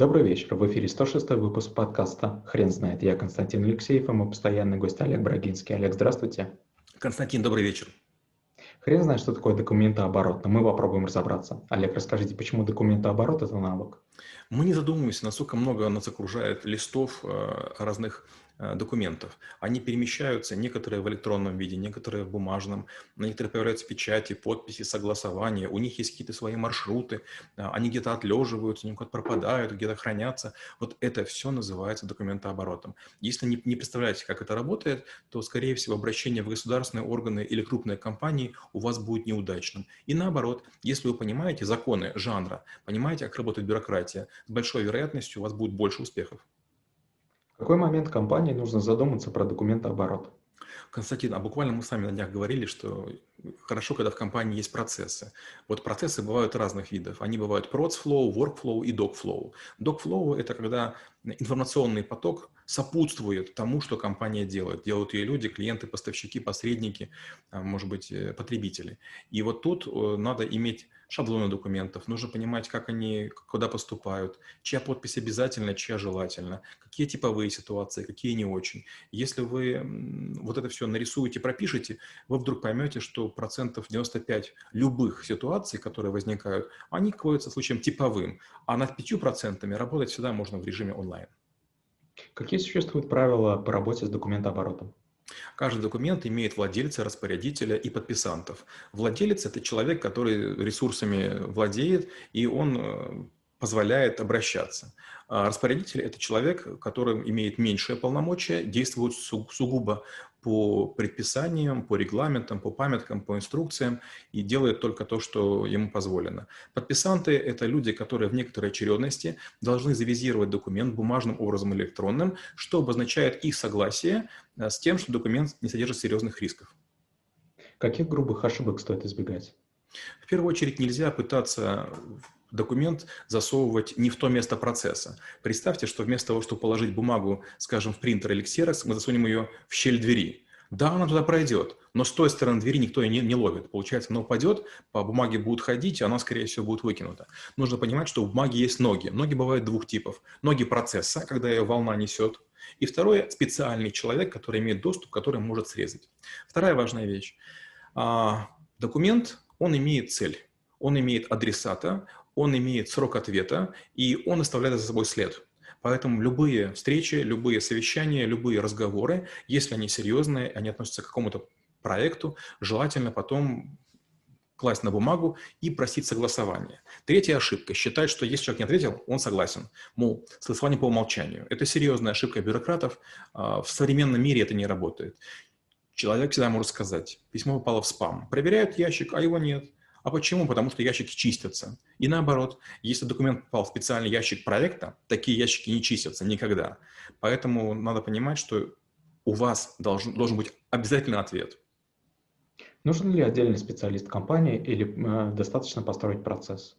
Добрый вечер. В эфире 106 выпуск подкаста «Хрен знает». Я Константин Алексеев, и мой постоянный гость Олег Брагинский. Олег, здравствуйте. Константин, добрый вечер. Хрен знает, что такое документооборот, но мы попробуем разобраться. Олег, расскажите, почему документооборот – это навык? Мы не задумываемся, насколько много нас окружает листов э, разных документов. Они перемещаются, некоторые в электронном виде, некоторые в бумажном, на некоторые появляются печати, подписи, согласования, у них есть какие-то свои маршруты, э, они где-то отлеживаются, они куда-то пропадают, где-то хранятся. Вот это все называется документооборотом. Если не, не представляете, как это работает, то, скорее всего, обращение в государственные органы или крупные компании у вас будет неудачным. И наоборот, если вы понимаете законы жанра, понимаете, как работает бюрократия, с большой вероятностью у вас будет больше успехов какой момент компании нужно задуматься про документооборот? Константин, а буквально мы с вами на днях говорили, что хорошо, когда в компании есть процессы. Вот процессы бывают разных видов. Они бывают процфлоу, workflow и dogflow. Dogflow – это когда информационный поток сопутствует тому, что компания делает. Делают ее люди, клиенты, поставщики, посредники, а, может быть, э, потребители. И вот тут э, надо иметь шаблоны документов, нужно понимать, как они куда поступают, чья подпись обязательно, чья желательно, какие типовые ситуации, какие не очень. Если вы вот это все нарисуете, пропишете, вы вдруг поймете, что процентов 95 любых ситуаций, которые возникают, они кроются случаем типовым, а над 5% работать всегда можно в режиме онлайн. Какие существуют правила по работе с документооборотом? Каждый документ имеет владельца, распорядителя и подписантов. Владелец – это человек, который ресурсами владеет, и он э, позволяет обращаться. А распорядитель – это человек, который имеет меньшее полномочия, действует сугубо по предписаниям, по регламентам, по памяткам, по инструкциям и делает только то, что ему позволено. Подписанты – это люди, которые в некоторой очередности должны завизировать документ бумажным образом электронным, что обозначает их согласие э, с тем, что документ не содержит серьезных рисков. Каких грубых ошибок стоит избегать? В первую очередь нельзя пытаться документ засовывать не в то место процесса. Представьте, что вместо того, чтобы положить бумагу, скажем, в принтер или ксерокс, мы засунем ее в щель двери. Да, она туда пройдет, но с той стороны двери никто ее не, не ловит. Получается, она упадет, по бумаге будет ходить, и она, скорее всего, будет выкинута. Нужно понимать, что у бумаги есть ноги. Ноги бывают двух типов. Ноги процесса, когда ее волна несет, и второе – специальный человек, который имеет доступ, который может срезать. Вторая важная вещь. А, документ, он имеет цель. Он имеет адресата, он имеет срок ответа, и он оставляет за собой след. Поэтому любые встречи, любые совещания, любые разговоры, если они серьезные, они относятся к какому-то проекту, желательно потом класть на бумагу и просить согласования. Третья ошибка – считать, что если человек не ответил, он согласен. Мол, согласование по умолчанию. Это серьезная ошибка бюрократов. А, в современном мире это не работает. Человек всегда может сказать, письмо попало в спам. Проверяют ящик, а его нет. А почему? Потому что ящики чистятся. И наоборот, если документ попал в специальный ящик проекта, такие ящики не чистятся никогда. Поэтому надо понимать, что у вас должен, должен быть обязательно ответ. Нужен ли отдельный специалист компании или э, достаточно построить процесс?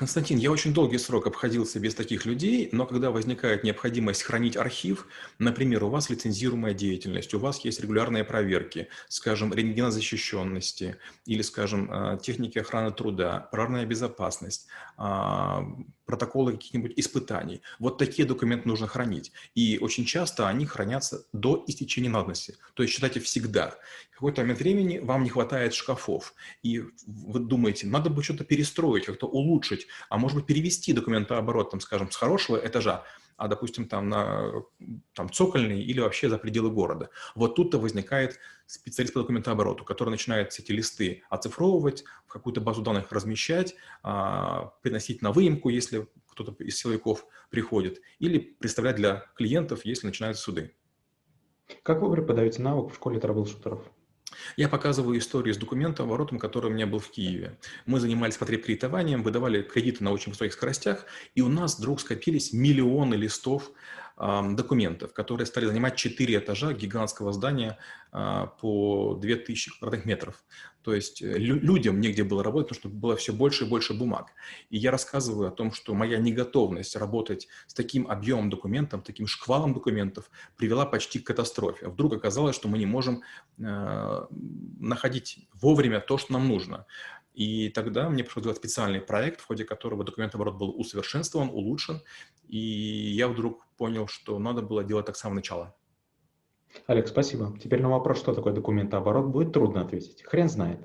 Константин, я очень долгий срок обходился без таких людей, но когда возникает необходимость хранить архив, например, у вас лицензируемая деятельность, у вас есть регулярные проверки, скажем, рентгенозащищенности или, скажем, а, техники охраны труда, пожарная безопасность, а, протоколы каких-нибудь испытаний. Вот такие документы нужно хранить. И очень часто они хранятся до истечения надобности. То есть считайте всегда. В какой-то момент времени вам не хватает шкафов. И вы думаете, надо бы что-то перестроить, как-то улучшить, а может быть перевести документооборот, там, скажем, с хорошего этажа а, допустим, там на там, цокольный или вообще за пределы города. Вот тут-то возникает специалист по документообороту, который начинает все эти листы оцифровывать, в какую-то базу данных размещать, а, приносить на выемку, если кто-то из силовиков приходит, или представлять для клиентов, если начинаются суды. Как вы преподаете навык в школе трэблшутеров? Я показываю историю с документом оборотом, который у меня был в Киеве. Мы занимались потребкредитованием, выдавали кредиты на очень высоких скоростях, и у нас вдруг скопились миллионы листов документов, которые стали занимать 4 этажа гигантского здания а, по 2000 квадратных метров. То есть э, людям негде было работать, потому что было все больше и больше бумаг. И я рассказываю о том, что моя неготовность работать с таким объемом документов, таким шквалом документов привела почти к катастрофе. Вдруг оказалось, что мы не можем э, находить вовремя то, что нам нужно. И тогда мне пришлось делать специальный проект, в ходе которого документооборот был усовершенствован, улучшен, и я вдруг понял, что надо было делать так с самого начала. Олег, спасибо. Теперь на вопрос, что такое документооборот, будет трудно ответить. Хрен знает.